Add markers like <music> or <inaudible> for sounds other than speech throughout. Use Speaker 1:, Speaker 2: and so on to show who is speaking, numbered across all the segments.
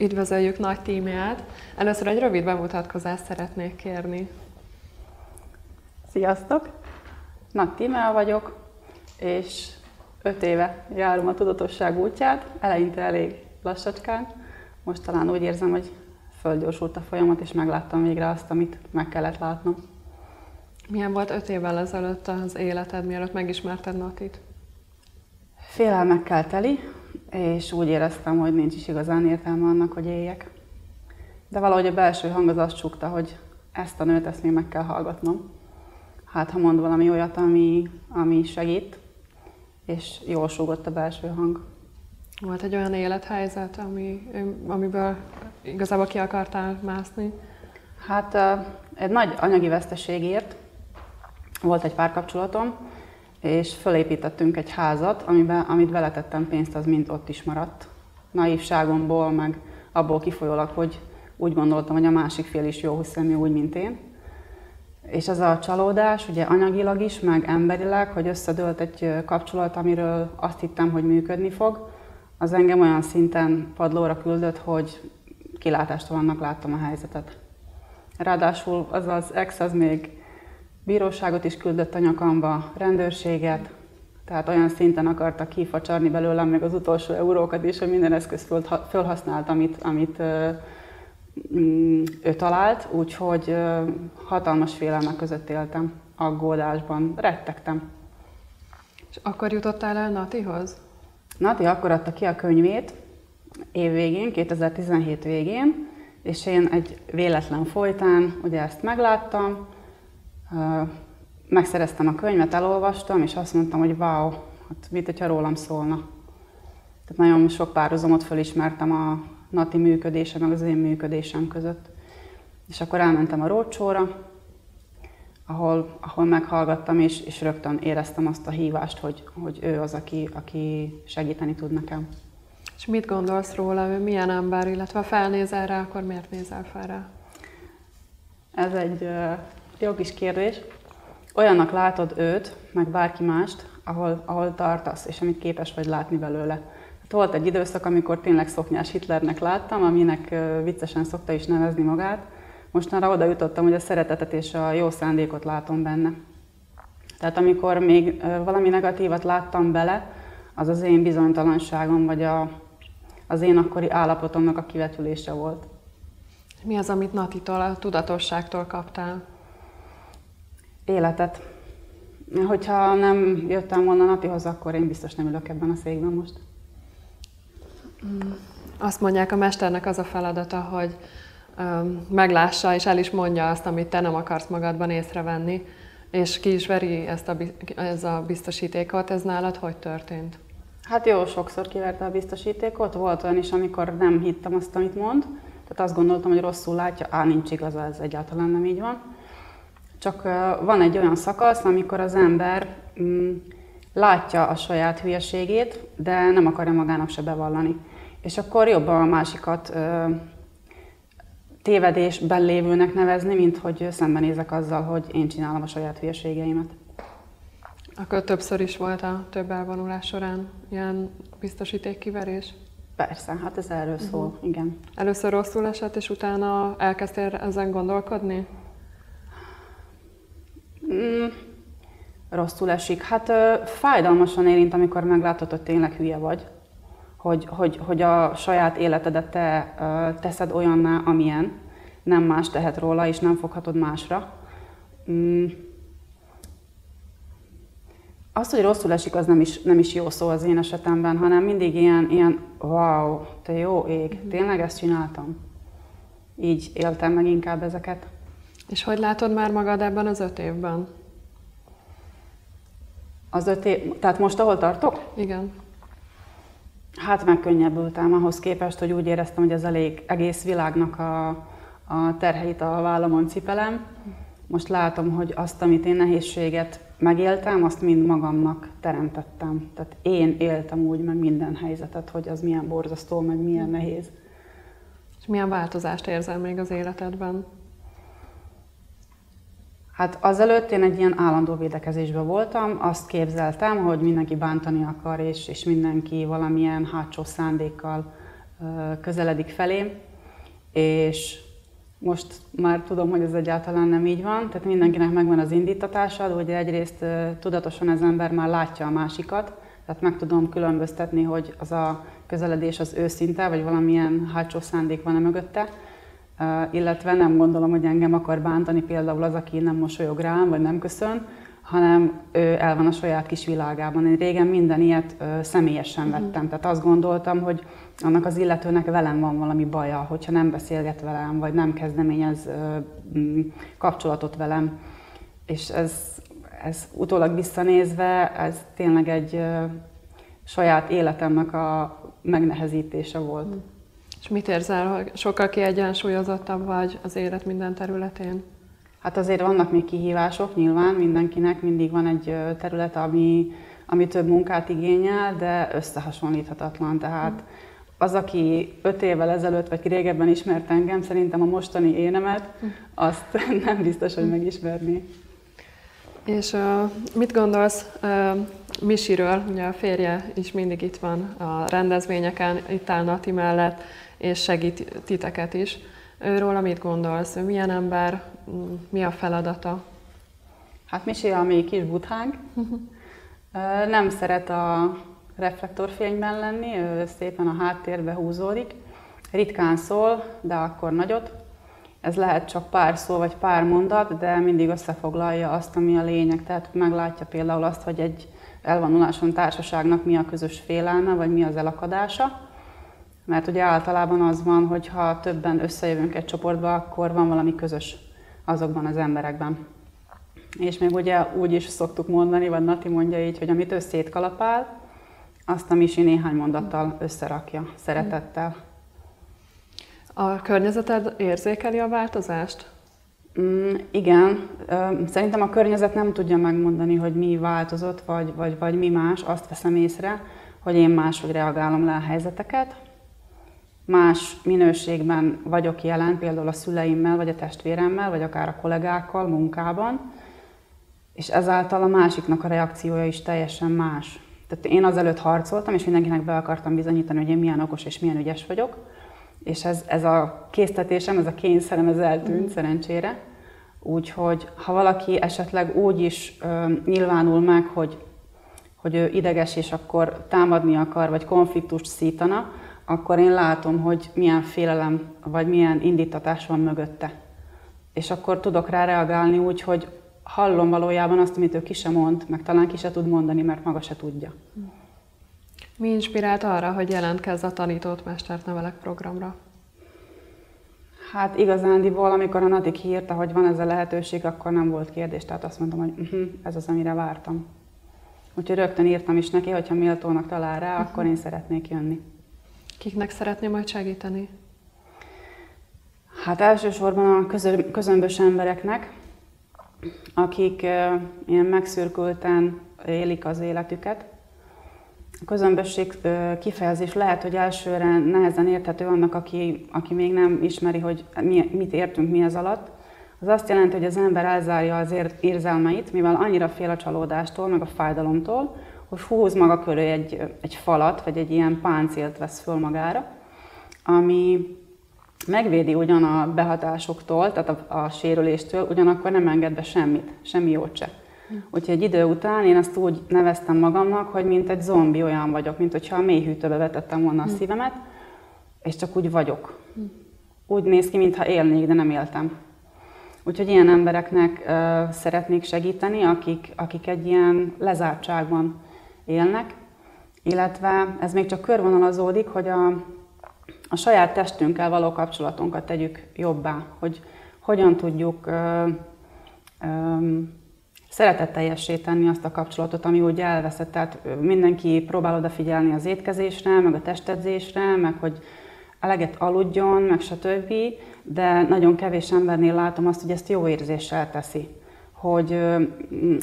Speaker 1: Üdvözöljük nagy tímját. Először egy rövid bemutatkozást szeretnék kérni.
Speaker 2: Sziasztok! Nagy Tímea vagyok, és öt éve járom a tudatosság útját, eleinte elég lassacskán. Most talán úgy érzem, hogy földgyorsult a folyamat, és megláttam végre azt, amit meg kellett látnom.
Speaker 1: Milyen volt öt évvel ezelőtt az életed, mielőtt megismerted Natit?
Speaker 2: Félelmekkel teli, és úgy éreztem, hogy nincs is igazán értelme annak, hogy éljek. De valahogy a belső hang az azt csukta, hogy ezt a nőt, ezt még meg kell hallgatnom. Hát, ha mond valami olyat, ami, ami segít, és jól súgott a belső hang.
Speaker 1: Volt egy olyan élethelyzet, ami, amiből igazából ki akartál mászni?
Speaker 2: Hát egy nagy anyagi veszteségért volt egy párkapcsolatom, és fölépítettünk egy házat, amiben, amit beletettem pénzt, az mind ott is maradt. Naívságomból, meg abból kifolyólag, hogy úgy gondoltam, hogy a másik fél is jó hiszemű úgy, mint én. És ez a csalódás, ugye anyagilag is, meg emberileg, hogy összedőlt egy kapcsolat, amiről azt hittem, hogy működni fog, az engem olyan szinten padlóra küldött, hogy kilátástalannak láttam a helyzetet. Ráadásul az az ex az még bíróságot is küldött a nyakamba, rendőrséget, tehát olyan szinten akartak kifacsarni belőlem még az utolsó eurókat is, hogy minden eszközt felhasznált, amit, amit mm, ő talált, úgyhogy hatalmas félelmek között éltem, aggódásban, rettegtem.
Speaker 1: És akkor jutottál el Natihoz?
Speaker 2: Nati akkor adta ki a könyvét, év végén, 2017 végén, és én egy véletlen folytán ugye ezt megláttam, megszereztem a könyvet, elolvastam, és azt mondtam, hogy wow, hát mit, hogyha rólam szólna. Tehát nagyon sok párhuzamot felismertem a Nati működése, meg az én működésem között. És akkor elmentem a rócsóra, ahol, ahol meghallgattam, és, és rögtön éreztem azt a hívást, hogy, hogy ő az, aki, aki segíteni tud nekem.
Speaker 1: És mit gondolsz róla, ő milyen ember, illetve ha felnézel rá, akkor miért nézel fel rá?
Speaker 2: Ez egy jó kis kérdés. Olyannak látod őt, meg bárki mást, ahol, ahol tartasz, és amit képes vagy látni belőle. Hát volt egy időszak, amikor tényleg szoknyás Hitlernek láttam, aminek viccesen szokta is nevezni magát. Mostanra oda jutottam, hogy a szeretetet és a jó szándékot látom benne. Tehát amikor még valami negatívat láttam bele, az az én bizonytalanságom, vagy a, az én akkori állapotomnak a kivetülése volt.
Speaker 1: Mi az, amit Natitól, a tudatosságtól kaptál?
Speaker 2: Életet. Hogyha nem jöttem volna Natihoz, akkor én biztos nem ülök ebben a székben most.
Speaker 1: Mm. Azt mondják, a mesternek az a feladata, hogy meglássa és el is mondja azt, amit te nem akarsz magadban észrevenni, és ki is veri ezt a, ez a biztosítékot. Ez nálad hogy történt?
Speaker 2: Hát jó, sokszor kiverte a biztosítékot. Volt olyan is, amikor nem hittem azt, amit mond. Tehát azt gondoltam, hogy rosszul látja. Á, nincs igaza, ez egyáltalán nem így van. Csak van egy olyan szakasz, amikor az ember mm, látja a saját hülyeségét, de nem akarja magának se bevallani. És akkor jobban a másikat ö, tévedésben lévőnek nevezni, mint hogy szembenézek azzal, hogy én csinálom a saját hülyeségeimet.
Speaker 1: Akkor többször is volt a több elvonulás során ilyen biztosítékkiverés?
Speaker 2: Persze, hát ez erről uh-huh. szól, igen.
Speaker 1: Először rosszul esett, és utána elkezdtél ezen gondolkodni?
Speaker 2: Mm, rosszul esik. Hát fájdalmasan érint, amikor meglátod, hogy tényleg hülye vagy. Hogy, hogy, hogy a saját életedet te teszed olyanná, amilyen. Nem más tehet róla, és nem foghatod másra. Mm, az, hogy rosszul esik, az nem is, nem is jó szó az én esetemben, hanem mindig ilyen, ilyen wow, te jó ég, tényleg ezt csináltam. Így éltem meg inkább ezeket.
Speaker 1: És hogy látod már magad ebben az öt évben?
Speaker 2: Az öt év, tehát most ahol tartok?
Speaker 1: Igen.
Speaker 2: Hát megkönnyebbültem ahhoz képest, hogy úgy éreztem, hogy ez elég egész világnak a, a terheit a vállamon cipelem. Most látom, hogy azt, amit én nehézséget megéltem, azt mind magamnak teremtettem. Tehát én éltem úgy meg minden helyzetet, hogy az milyen borzasztó, meg milyen nehéz.
Speaker 1: És milyen változást érzel még az életedben?
Speaker 2: Hát azelőtt én egy ilyen állandó védekezésben voltam, azt képzeltem, hogy mindenki bántani akar, és, és mindenki valamilyen hátsó szándékkal közeledik felém, és most már tudom, hogy ez egyáltalán nem így van, tehát mindenkinek megvan az indítatása, ugye egyrészt tudatosan az ember már látja a másikat, tehát meg tudom különböztetni, hogy az a közeledés az őszinte, vagy valamilyen hátsó szándék van-e mögötte, illetve nem gondolom, hogy engem akar bántani például az, aki nem mosolyog rám, vagy nem köszön, hanem ő el van a saját kis világában. Én régen minden ilyet személyesen mhm. vettem, tehát azt gondoltam, hogy annak az illetőnek velem van valami baja, hogyha nem beszélget velem, vagy nem kezdeményez ö, kapcsolatot velem. És ez, ez utólag visszanézve, ez tényleg egy saját életemnek a megnehezítése volt. Mhm.
Speaker 1: És mit érzel, hogy sokkal kiegyensúlyozottabb vagy az élet minden területén?
Speaker 2: Hát azért vannak még kihívások, nyilván mindenkinek mindig van egy terület, ami, ami több munkát igényel, de összehasonlíthatatlan. Tehát az, aki öt évvel ezelőtt, vagy régebben ismert engem, szerintem a mostani énemet, azt <laughs> nem biztos, hogy megismerni.
Speaker 1: És uh, mit gondolsz uh, Misiről? Ugye a férje is mindig itt van a rendezvényeken, itt áll Nati mellett, és segít titeket is. Őről mit gondolsz? Ő milyen ember? Mi a feladata?
Speaker 2: Hát Misi a mi kis buthánk. <laughs> Nem szeret a reflektorfényben lenni, ő szépen a háttérbe húzódik. Ritkán szól, de akkor nagyot. Ez lehet csak pár szó vagy pár mondat, de mindig összefoglalja azt, ami a lényeg. Tehát meglátja például azt, hogy egy elvonuláson társaságnak mi a közös félelme, vagy mi az elakadása mert ugye általában az van, hogy ha többen összejövünk egy csoportba, akkor van valami közös azokban az emberekben. És még ugye úgy is szoktuk mondani, vagy Nati mondja így, hogy amit ő szétkalapál, azt a Misi néhány mondattal összerakja, szeretettel.
Speaker 1: A környezeted érzékeli a változást?
Speaker 2: Mm, igen, szerintem a környezet nem tudja megmondani, hogy mi változott, vagy, vagy, vagy mi más. Azt veszem észre, hogy én máshogy reagálom le a helyzeteket, más minőségben vagyok jelen, például a szüleimmel, vagy a testvéremmel, vagy akár a kollégákkal munkában, és ezáltal a másiknak a reakciója is teljesen más. Tehát én azelőtt harcoltam, és mindenkinek be akartam bizonyítani, hogy én milyen okos és milyen ügyes vagyok, és ez, ez a késztetésem, ez a kényszerem, ez eltűnt mm. szerencsére. Úgyhogy ha valaki esetleg úgy is ö, nyilvánul meg, hogy, hogy ő ideges, és akkor támadni akar, vagy konfliktust szítana, akkor én látom, hogy milyen félelem vagy milyen indítatás van mögötte. És akkor tudok rá reagálni úgy, hogy hallom valójában azt, amit ő ki sem mond, meg talán ki se tud mondani, mert maga se tudja.
Speaker 1: Mi inspirált arra, hogy jelentkezz a tanított mestert nevelek programra?
Speaker 2: Hát igazándiból, amikor a Natik hírta, hogy van ez a lehetőség, akkor nem volt kérdés, tehát azt mondtam, hogy uh-huh, ez az, amire vártam. Úgyhogy rögtön írtam is neki, hogyha méltónak talál rá, uh-huh. akkor én szeretnék jönni.
Speaker 1: Kiknek szeretném majd segíteni?
Speaker 2: Hát elsősorban a közömbös embereknek, akik ilyen megszürkülten élik az életüket. A közömbösség kifejezés lehet, hogy elsőre nehezen érthető annak, aki, aki még nem ismeri, hogy mi, mit értünk mi ez alatt. Az azt jelenti, hogy az ember elzárja az érzelmeit, mivel annyira fél a csalódástól, meg a fájdalomtól, hogy húz maga körül egy, egy falat, vagy egy ilyen páncélt vesz föl magára, ami megvédi ugyan a behatásoktól, tehát a, a sérüléstől, ugyanakkor nem enged be semmit, semmi jót se. Úgyhogy egy idő után én azt úgy neveztem magamnak, hogy mint egy zombi olyan vagyok, mint hogyha a mélyhűtőbe vetettem volna a hm. szívemet, és csak úgy vagyok. Úgy néz ki, mintha élnék, de nem éltem. Úgyhogy ilyen embereknek uh, szeretnék segíteni, akik, akik egy ilyen lezártságban élnek, illetve ez még csak körvonalazódik, hogy a, a saját testünkkel való kapcsolatunkat tegyük jobbá, hogy hogyan tudjuk ö, ö, szeretetteljessé tenni azt a kapcsolatot, ami úgy elveszett. Tehát mindenki próbál odafigyelni az étkezésre, meg a testedzésre, meg hogy eleget aludjon, meg stb., de nagyon kevés embernél látom azt, hogy ezt jó érzéssel teszi hogy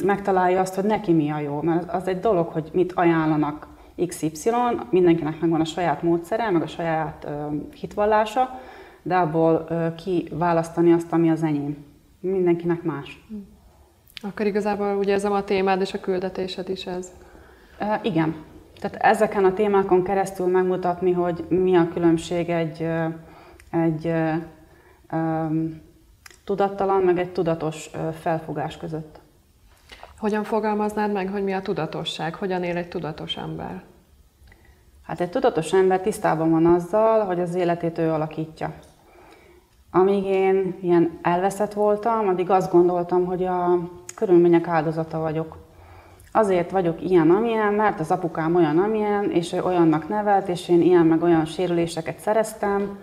Speaker 2: megtalálja azt, hogy neki mi a jó. Mert az egy dolog, hogy mit ajánlanak XY, mindenkinek megvan a saját módszere, meg a saját hitvallása, de abból kiválasztani azt, ami az enyém. Mindenkinek más.
Speaker 1: Akkor igazából ugye ez a témád és a küldetésed is ez.
Speaker 2: igen. Tehát ezeken a témákon keresztül megmutatni, hogy mi a különbség egy, egy um, tudattalan, meg egy tudatos felfogás között.
Speaker 1: Hogyan fogalmaznád meg, hogy mi a tudatosság? Hogyan él egy tudatos ember?
Speaker 2: Hát egy tudatos ember tisztában van azzal, hogy az életét ő alakítja. Amíg én ilyen elveszett voltam, addig azt gondoltam, hogy a körülmények áldozata vagyok. Azért vagyok ilyen, amilyen, mert az apukám olyan, amilyen, és ő olyannak nevelt, és én ilyen meg olyan sérüléseket szereztem,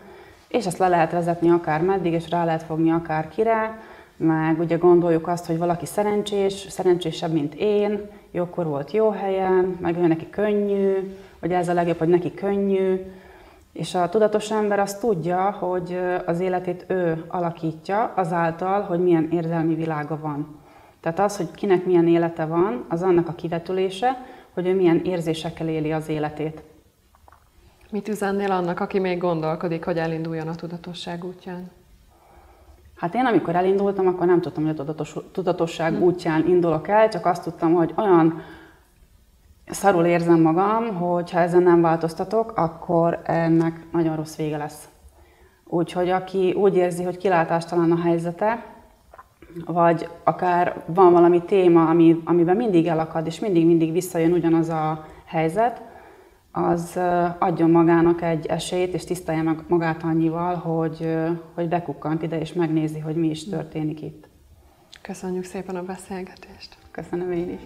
Speaker 2: és ezt le lehet vezetni akár meddig, és rá lehet fogni akár kire, meg ugye gondoljuk azt, hogy valaki szerencsés, szerencsésebb, mint én, jókor volt jó helyen, meg ő neki könnyű, vagy ez a legjobb, hogy neki könnyű, és a tudatos ember azt tudja, hogy az életét ő alakítja azáltal, hogy milyen érzelmi világa van. Tehát az, hogy kinek milyen élete van, az annak a kivetülése, hogy ő milyen érzésekkel éli az életét.
Speaker 1: Mit üzennél annak, aki még gondolkodik, hogy elinduljon a tudatosság útján?
Speaker 2: Hát én amikor elindultam, akkor nem tudtam, hogy a tudatos, tudatosság útján indulok el, csak azt tudtam, hogy olyan szarul érzem magam, hogy ha ezen nem változtatok, akkor ennek nagyon rossz vége lesz. Úgyhogy aki úgy érzi, hogy kilátástalan a helyzete, vagy akár van valami téma, ami, amiben mindig elakad, és mindig-mindig visszajön ugyanaz a helyzet, az adjon magának egy esélyt, és tisztelje meg magát annyival, hogy, hogy bekukkant ide, és megnézi, hogy mi is történik itt.
Speaker 1: Köszönjük szépen a beszélgetést.
Speaker 2: Köszönöm én is.